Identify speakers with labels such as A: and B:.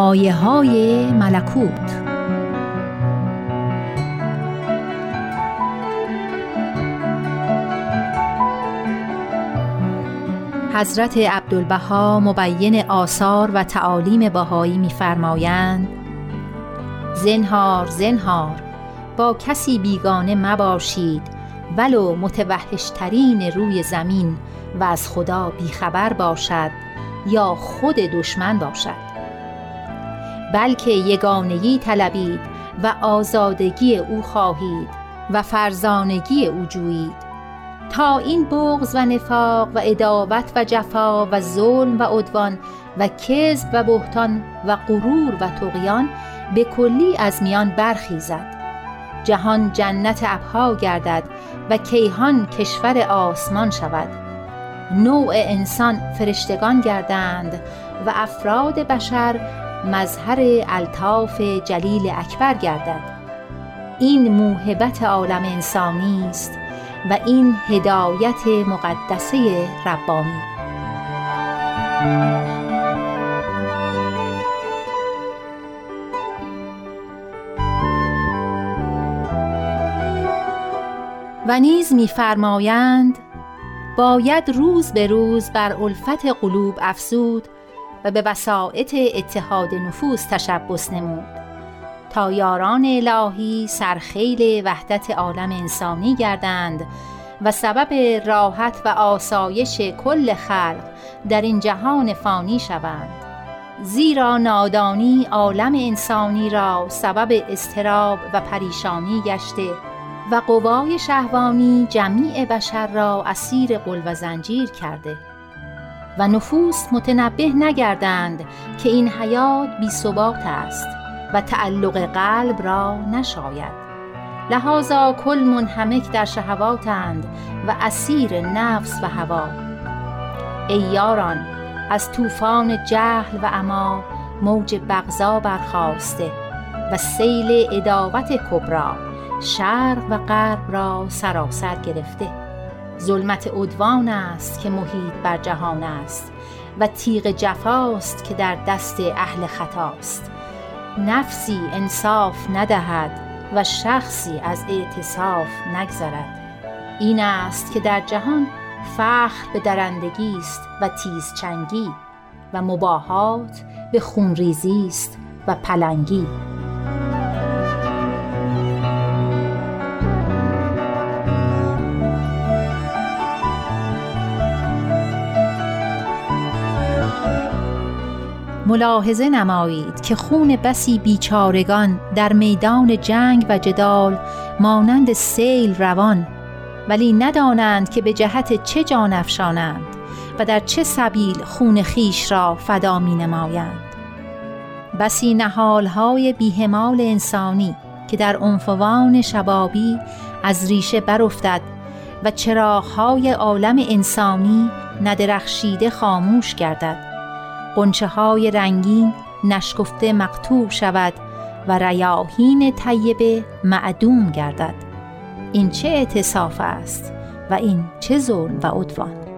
A: آیه های ملکوت. حضرت عبدالبها مبین آثار و تعالیم بهایی میفرمایند زنهار زنهار با کسی بیگانه مباشید ولو متوحشترین روی زمین و از خدا بیخبر باشد یا خود دشمن باشد. بلکه یگانگی طلبید و آزادگی او خواهید و فرزانگی او جویید. تا این بغض و نفاق و اداوت و جفا و ظلم و عدوان و کذب و بهتان و غرور و تقیان به کلی از میان برخیزد. جهان جنت ابها گردد و کیهان کشور آسمان شود. نوع انسان فرشتگان گردند و افراد بشر مظهر الطاف جلیل اکبر گردد. این موهبت عالم انسانی است و این هدایت مقدسه ربانی. و نیز میفرمایند باید روز به روز بر الفت قلوب افزود و به وسائط اتحاد نفوس تشبس نمود. تا یاران الهی سرخیل وحدت عالم انسانی گردند و سبب راحت و آسایش کل خلق در این جهان فانی شوند. زیرا نادانی عالم انسانی را سبب استراب و پریشانی گشته و قوای شهوانی جمیع بشر را اسیر قل و زنجیر کرده. و نفوس متنبه نگردند که این حیات بی ثبات است و تعلق قلب را نشاید. لحاظا کل منحمک در شهواتند و اسیر نفس و هوا. ای یاران از طوفان جهل و اما موج بغضا برخاسته و سیل اداوت کبرا شرق و غرب را سراسر گرفته. ظلمت عدوان است که محیط بر جهان است و تیغ جفاست که در دست اهل خطاست نفسی انصاف ندهد و شخصی از اعتصاف نگذرد. این است که در جهان فخر به درندگی است و تیزچنگی و مباهات به خونریزی است و پلنگی. ملاحظه نمایید که خون بسی بیچارگان در میدان جنگ و جدال مانند سیل روان ولی ندانند که به جهت چه جان افشانند و در چه سبیل خون خیش را فدا می نمایند. بسی نهالهای بیهمال انسانی که در عنفوان شبابی از ریشه برافتد و چراغهای عالم انسانی ندرخشیده خاموش گردد. قنچه های رنگین نشکفته مقطوع شود و ریاهین طیبه معدوم گردد. این چه اعتصاف است و این چه ظلم و عدوان؟